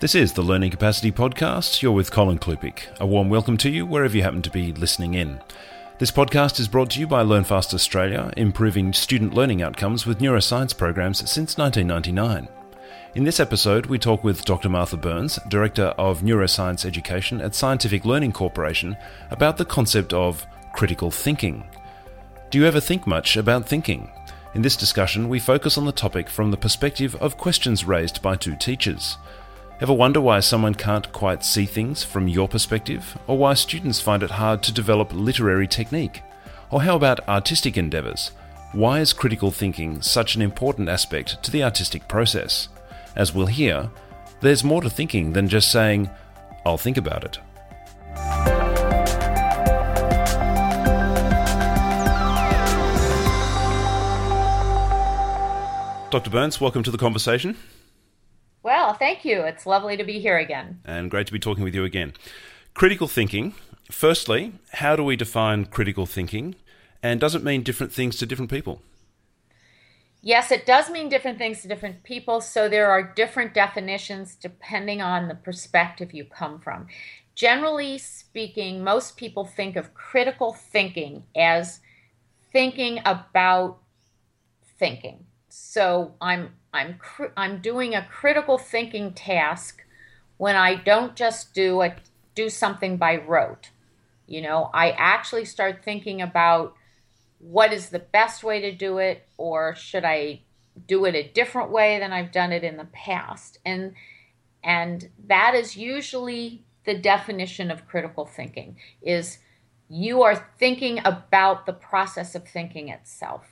This is the Learning Capacity Podcast. You're with Colin Klupiec. A warm welcome to you wherever you happen to be listening in. This podcast is brought to you by LearnFast Australia, improving student learning outcomes with neuroscience programs since 1999. In this episode, we talk with Dr. Martha Burns, Director of Neuroscience Education at Scientific Learning Corporation, about the concept of critical thinking. Do you ever think much about thinking? In this discussion, we focus on the topic from the perspective of questions raised by two teachers. Ever wonder why someone can't quite see things from your perspective, or why students find it hard to develop literary technique? Or how about artistic endeavours? Why is critical thinking such an important aspect to the artistic process? As we'll hear, there's more to thinking than just saying, I'll think about it. Dr. Burns, welcome to the conversation. Well, thank you. It's lovely to be here again. And great to be talking with you again. Critical thinking. Firstly, how do we define critical thinking? And does it mean different things to different people? Yes, it does mean different things to different people. So there are different definitions depending on the perspective you come from. Generally speaking, most people think of critical thinking as thinking about thinking. So I'm I'm cr- I'm doing a critical thinking task when I don't just do a do something by rote. You know, I actually start thinking about what is the best way to do it or should I do it a different way than I've done it in the past. And and that is usually the definition of critical thinking is you are thinking about the process of thinking itself.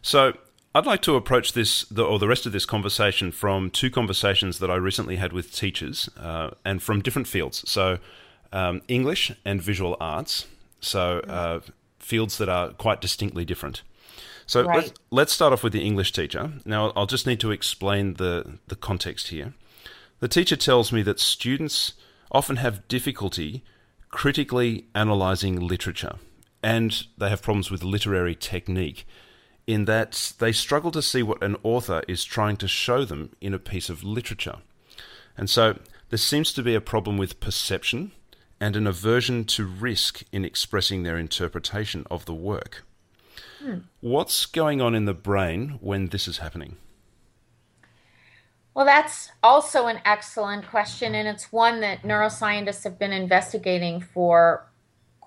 So I'd like to approach this, the, or the rest of this conversation, from two conversations that I recently had with teachers uh, and from different fields. So, um, English and visual arts. So, uh, fields that are quite distinctly different. So, right. let's, let's start off with the English teacher. Now, I'll just need to explain the, the context here. The teacher tells me that students often have difficulty critically analysing literature, and they have problems with literary technique in that they struggle to see what an author is trying to show them in a piece of literature. And so there seems to be a problem with perception and an aversion to risk in expressing their interpretation of the work. Hmm. What's going on in the brain when this is happening? Well, that's also an excellent question, and it's one that neuroscientists have been investigating for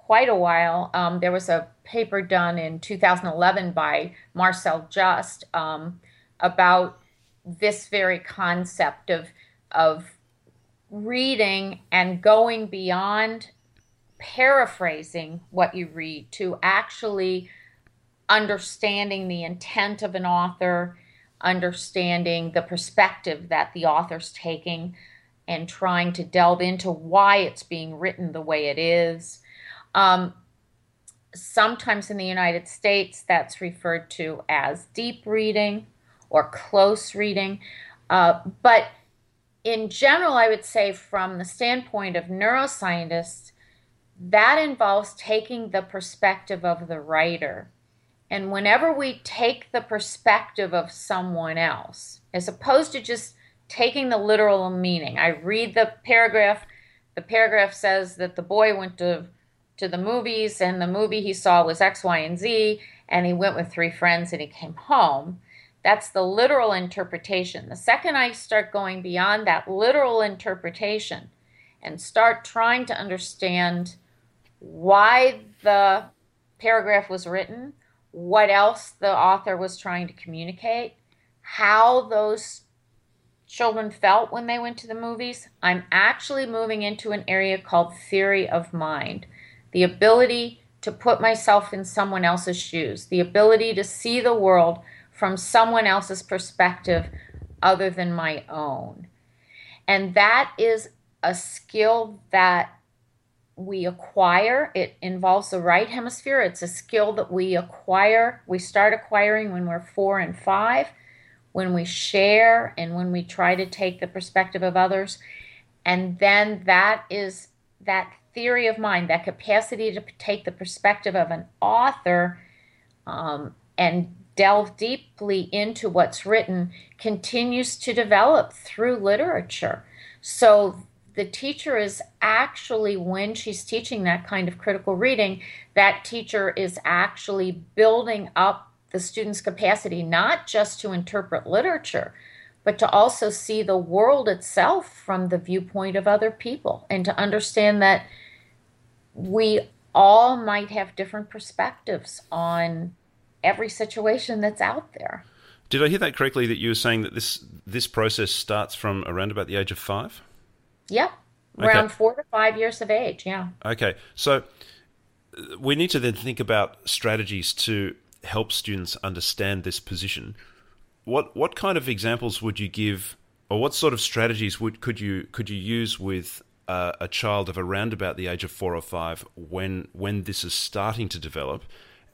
quite a while. Um, there was a paper done in 2011 by Marcel Just um, about this very concept of of reading and going beyond paraphrasing what you read to actually understanding the intent of an author, understanding the perspective that the author's taking, and trying to delve into why it's being written the way it is. Um, sometimes in the United States, that's referred to as deep reading or close reading. Uh, but in general, I would say, from the standpoint of neuroscientists, that involves taking the perspective of the writer. And whenever we take the perspective of someone else, as opposed to just taking the literal meaning, I read the paragraph, the paragraph says that the boy went to to the movies, and the movie he saw was X, Y, and Z, and he went with three friends and he came home. That's the literal interpretation. The second I start going beyond that literal interpretation and start trying to understand why the paragraph was written, what else the author was trying to communicate, how those children felt when they went to the movies, I'm actually moving into an area called theory of mind the ability to put myself in someone else's shoes, the ability to see the world from someone else's perspective other than my own. And that is a skill that we acquire. It involves the right hemisphere. It's a skill that we acquire. We start acquiring when we're four and five, when we share and when we try to take the perspective of others. And then that is that theory of mind, that capacity to take the perspective of an author um, and delve deeply into what's written, continues to develop through literature. So the teacher is actually, when she's teaching that kind of critical reading, that teacher is actually building up the student's capacity not just to interpret literature, but to also see the world itself from the viewpoint of other people and to understand that we all might have different perspectives on every situation that's out there. Did I hear that correctly that you were saying that this this process starts from around about the age of 5? Yep. Okay. Around 4 to 5 years of age, yeah. Okay. So uh, we need to then think about strategies to help students understand this position. What what kind of examples would you give or what sort of strategies would could you could you use with uh, a child of around about the age of 4 or 5 when when this is starting to develop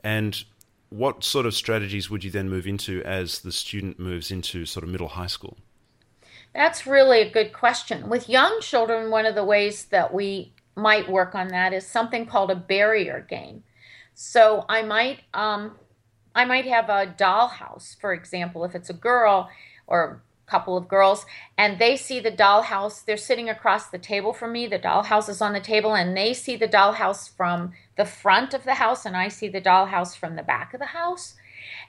and what sort of strategies would you then move into as the student moves into sort of middle high school? That's really a good question. With young children, one of the ways that we might work on that is something called a barrier game. So I might um, I might have a dollhouse, for example, if it's a girl or couple of girls and they see the dollhouse. They're sitting across the table from me. The dollhouse is on the table and they see the dollhouse from the front of the house and i see the dollhouse from the back of the house.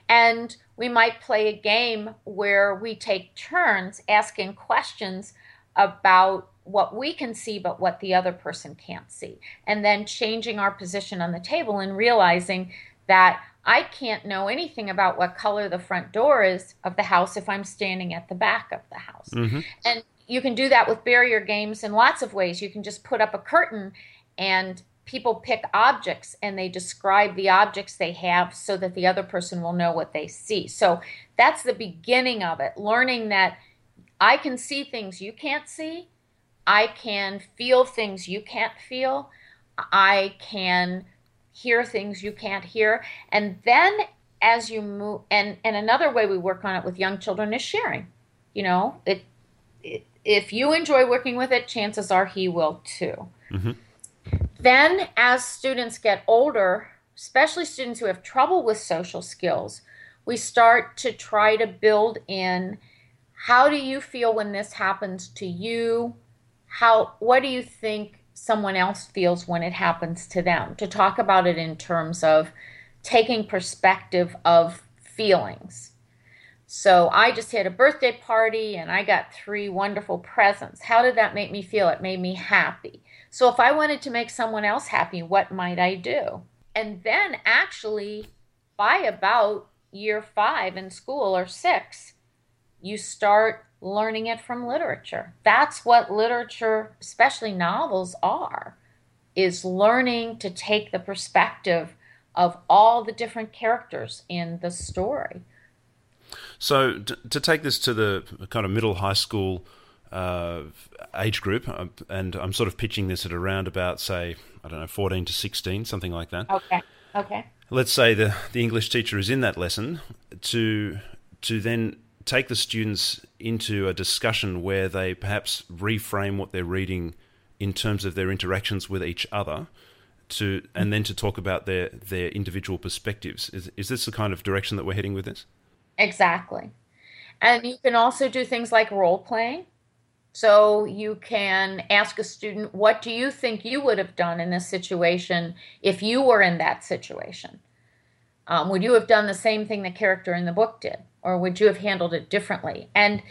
And we might play a game where we take turns asking questions about what we can see but what the other person can't see and then changing our position on the table and realizing that I can't know anything about what color the front door is of the house if I'm standing at the back of the house. Mm-hmm. And you can do that with barrier games in lots of ways. You can just put up a curtain and people pick objects and they describe the objects they have so that the other person will know what they see. So that's the beginning of it, learning that I can see things you can't see. I can feel things you can't feel. I can hear things you can't hear. And then as you move, and, and another way we work on it with young children is sharing. You know, it, it if you enjoy working with it, chances are he will too. Mm-hmm. Then, as students get older, especially students who have trouble with social skills, we start to try to build in how do you feel when this happens to you? How what do you think someone else feels when it happens to them, to talk about it in terms of taking perspective of feelings. So I just had a birthday party and I got three wonderful presents. How did that make me feel? It made me happy. So if I wanted to make someone else happy, what might I do? And then actually, by about year five in school or six, you start learning it from literature. That's what literature, especially novels, are is learning to take the perspective of all the different characters in the story. So, to, to take this to the kind of middle high school uh, age group, uh, and I'm sort of pitching this at around about, say, I don't know, 14 to 16, something like that. Okay. Okay. Let's say the, the English teacher is in that lesson to to then take the students into a discussion where they perhaps reframe what they're reading in terms of their interactions with each other to and then to talk about their their individual perspectives. Is is this the kind of direction that we're heading with this? Exactly. And you can also do things like role playing so you can ask a student what do you think you would have done in this situation if you were in that situation? Um, would you have done the same thing the character in the book did or would you have handled it differently? And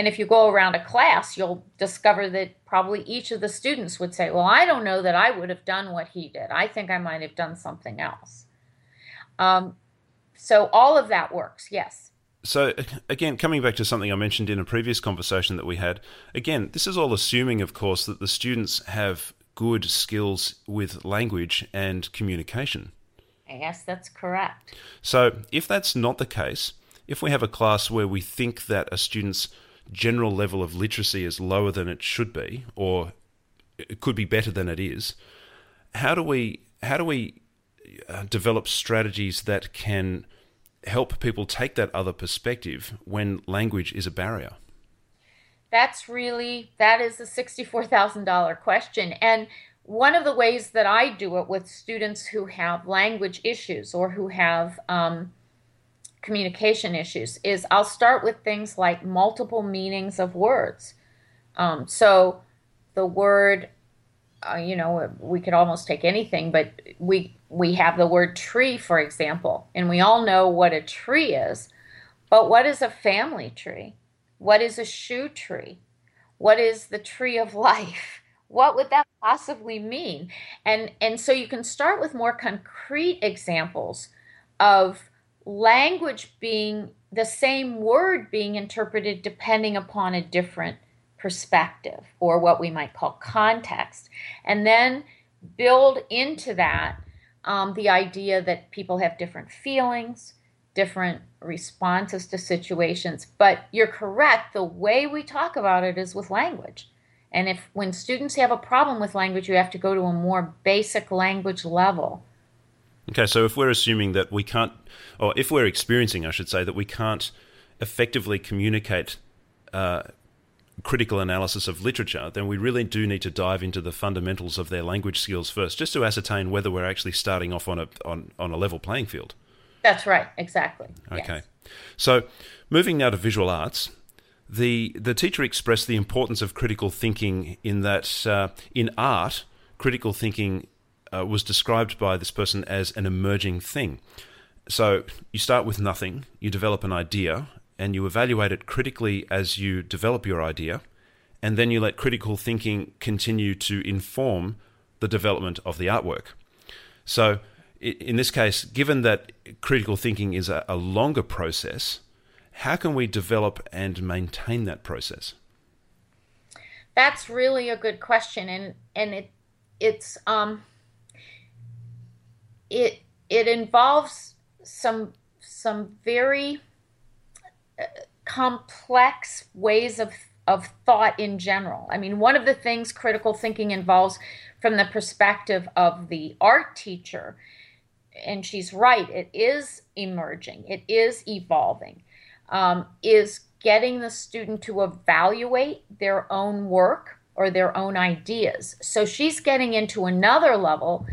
and if you go around a class you'll discover that probably each of the students would say well i don't know that i would have done what he did. I think i might have done something else. Um, so all of that works yes. So again coming back to something i mentioned in a previous conversation that we had again this is all assuming of course that the students have good skills with language and communication. Yes that's correct. So if that's not the case if we have a class where we think that a student's general level of literacy is lower than it should be, or it could be better than it is, how do we how do we uh, develop strategies that can help people take that other perspective when language is a barrier? That's really that is a sixty-four thousand dollar question, and one of the ways that I do it with students who have language issues or who have um, communication issues is I'll start with things like multiple meanings of words. Um, so the word, uh, you know, we could almost take anything, but we we have the word tree, for example, and we all know what a tree is. But what is a family tree? What is a shoe tree? What is the tree of life? What would that possibly mean? And and so you can start with more concrete examples of language being the same word being interpreted depending upon a different perspective or what we might call context. And then build into that um, the idea that people have different feelings, different responses to situations. But you're correct, the way we talk about it is with language. And if when students have a problem with language, you have to go to a more basic language level. Okay, so if we're assuming that we can't, or if we're experiencing, I should say, that we can't effectively communicate uh, critical analysis of literature, then we really do need to dive into the fundamentals of their language skills first, just to ascertain whether we're actually starting off on a on, on a level playing field. That's right, exactly. Okay. Yes. So, moving now to visual arts, the the teacher expressed the importance of critical thinking in that uh, in art, critical thinking uh, was described by this person as an emerging thing. So you start with nothing, you develop an idea, and you evaluate it critically as you develop your idea, and then you let critical thinking continue to inform the development of the artwork. So, in this case, given that critical thinking is a, a longer process, how can we develop and maintain that process? That's really a good question, and and it it's um it it involves some some very complex ways of of thought in general. I mean, one of the things critical thinking involves from the perspective of the art teacher, and she's right, it is emerging, it is evolving, um, is getting the student to evaluate their own work or their own ideas. So she's getting into another level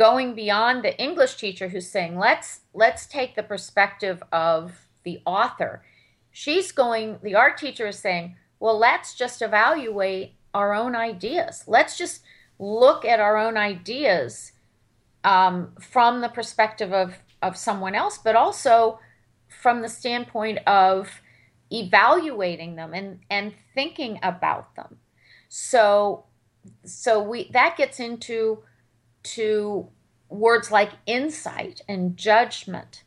going beyond the English teacher who's saying, let's let's take the perspective of the author she's going, the art teacher is saying, well, let's just evaluate our own ideas. Let's just look at our own ideas um, from the perspective of, of someone else, but also from the standpoint of evaluating them and, and thinking about them. So, so we that gets into to words like insight and judgment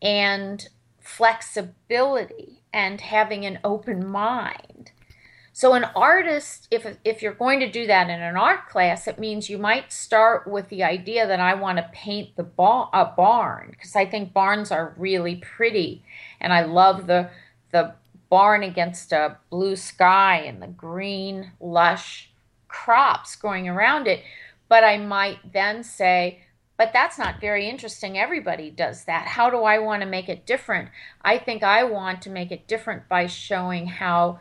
and flexibility and having an open mind. So an artist, if if you're going to do that in an art class, it means you might start with the idea that I want to paint the ba- a barn because I think barns are really pretty, and I love the the barn against a blue sky and the green lush crops growing around it. But I might then say, but that's not very interesting. Everybody does that. How do I want to make it different? I think I want to make it different by showing how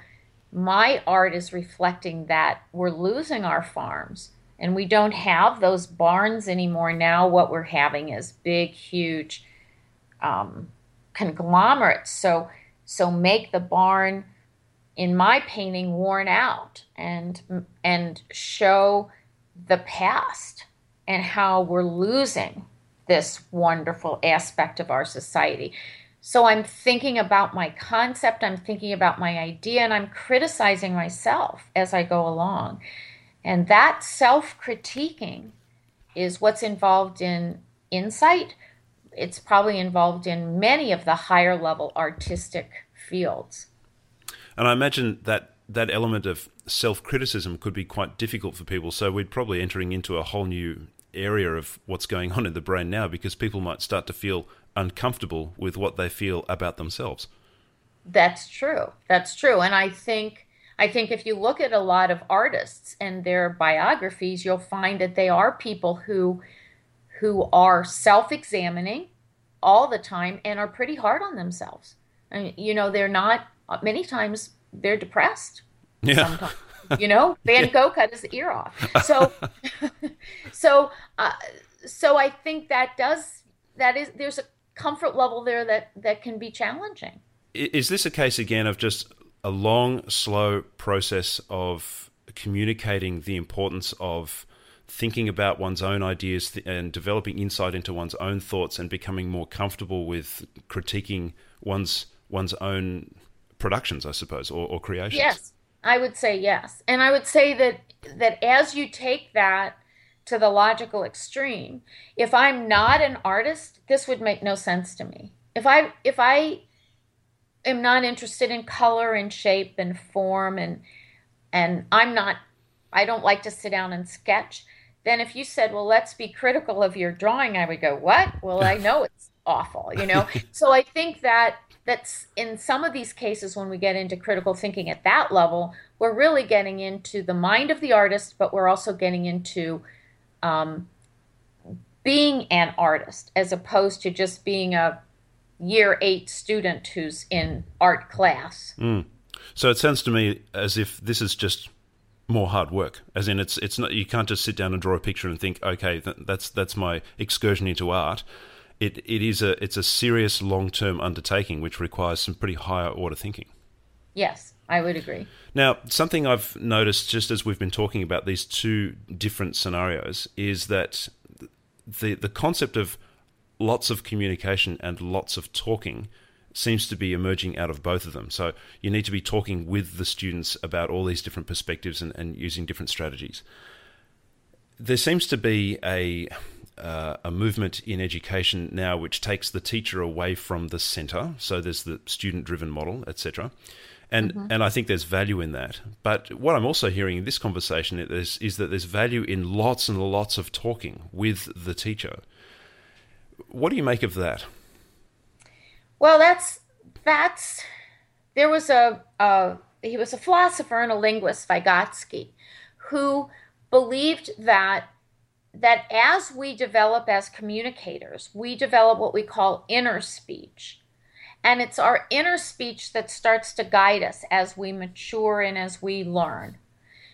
my art is reflecting that we're losing our farms and we don't have those barns anymore. Now, what we're having is big, huge um, conglomerates. So, so make the barn in my painting worn out and and show the past and how we're losing this wonderful aspect of our society. So I'm thinking about my concept, I'm thinking about my idea, and I'm criticizing myself as I go along. And that self critiquing is what's involved in insight. It's probably involved in many of the higher level artistic fields. And I imagine that that element of self criticism could be quite difficult for people. So we'd probably entering into a whole new area of what's going on in the brain now because people might start to feel uncomfortable with what they feel about themselves. That's true. That's true. And I think I think if you look at a lot of artists and their biographies, you'll find that they are people who who are self-examining all the time and are pretty hard on themselves. And you know, they're not many times they're depressed. Yeah. Sometimes. You know, Van yeah. Gogh cut his ear off. So, so, uh, so I think that does that is there's a comfort level there that that can be challenging. Is this a case again of just a long, slow process of communicating the importance of thinking about one's own ideas and developing insight into one's own thoughts and becoming more comfortable with critiquing one's one's own productions, I suppose, or, or creations. Yes, I would say yes, and I would say that that as you take that to the logical extreme, if I'm not an artist, this would make no sense to me. If I if I am not interested in color and shape and form and and I'm not I don't like to sit down and sketch, then if you said, "Well, let's be critical of your drawing," I would go, "What?" Well, I know it's awful, you know. so I think that that's in some of these cases when we get into critical thinking at that level, we're really getting into the mind of the artist, but we're also getting into um, being an artist as opposed to just being a year eight student who's in art class. Mm. So it sounds to me as if this is just more hard work. As in, it's it's not you can't just sit down and draw a picture and think, okay, that's that's my excursion into art. It it is a it's a serious long term undertaking which requires some pretty higher order thinking. Yes, I would agree. Now, something I've noticed just as we've been talking about these two different scenarios is that the the concept of lots of communication and lots of talking seems to be emerging out of both of them. So you need to be talking with the students about all these different perspectives and, and using different strategies. There seems to be a uh, a movement in education now which takes the teacher away from the center. So there's the student driven model, etc. And mm-hmm. and I think there's value in that. But what I'm also hearing in this conversation is, is that there's value in lots and lots of talking with the teacher. What do you make of that? Well, that's that's there was a, a he was a philosopher and a linguist, Vygotsky, who believed that that as we develop as communicators, we develop what we call inner speech. And it's our inner speech that starts to guide us as we mature and as we learn.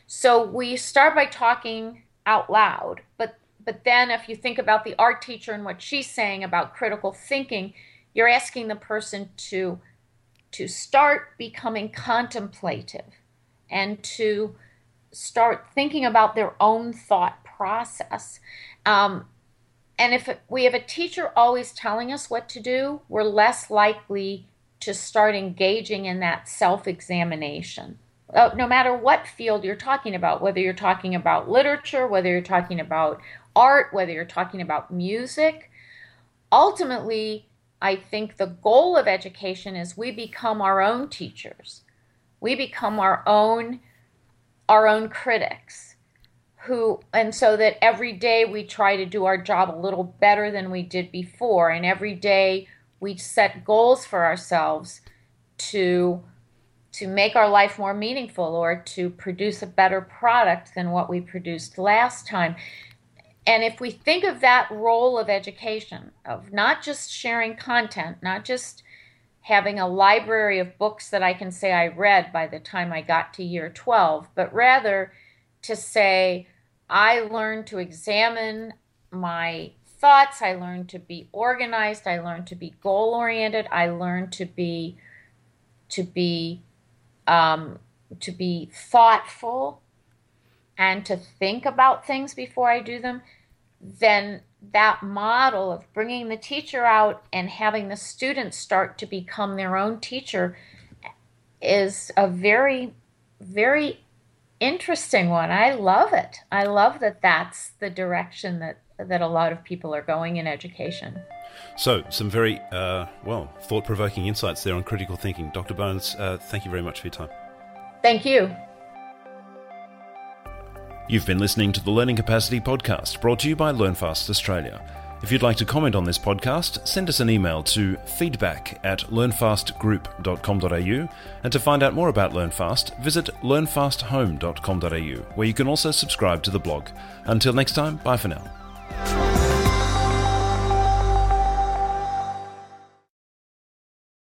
So we start by talking out loud, but but then if you think about the art teacher and what she's saying about critical thinking, you're asking the person to to start becoming contemplative and to start thinking about their own thought process. Um, and if we have a teacher always telling us what to do, we're less likely to start engaging in that self examination. Uh, no matter what field you're talking about, whether you're talking about literature, whether you're talking about art, whether you're talking about music, ultimately, I think the goal of education is we become our own teachers. We become our own our own critics who and so that every day we try to do our job a little better than we did before. And every day we set goals for ourselves to to make our life more meaningful or to produce a better product than what we produced last time. And if we think of that role of education, of not just sharing content, not just having a library of books that I can say I read by the time I got to year 12, but rather to say, I learned to examine my thoughts, I learned to be organized, I learned to be goal oriented, I learned to be to be um, to be thoughtful and to think about things before I do them, then that model of bringing the teacher out and having the students start to become their own teacher is a very, very interesting one. I love it. I love that that's the direction that, that a lot of people are going in education. So, some very, uh, well, thought provoking insights there on critical thinking. Dr. Burns, uh, thank you very much for your time. Thank you. You've been listening to the Learning Capacity Podcast brought to you by LearnFast Australia. If you'd like to comment on this podcast, send us an email to feedback at learnfastgroup.com.au. And to find out more about LearnFast, visit learnfasthome.com.au, where you can also subscribe to the blog. Until next time, bye for now.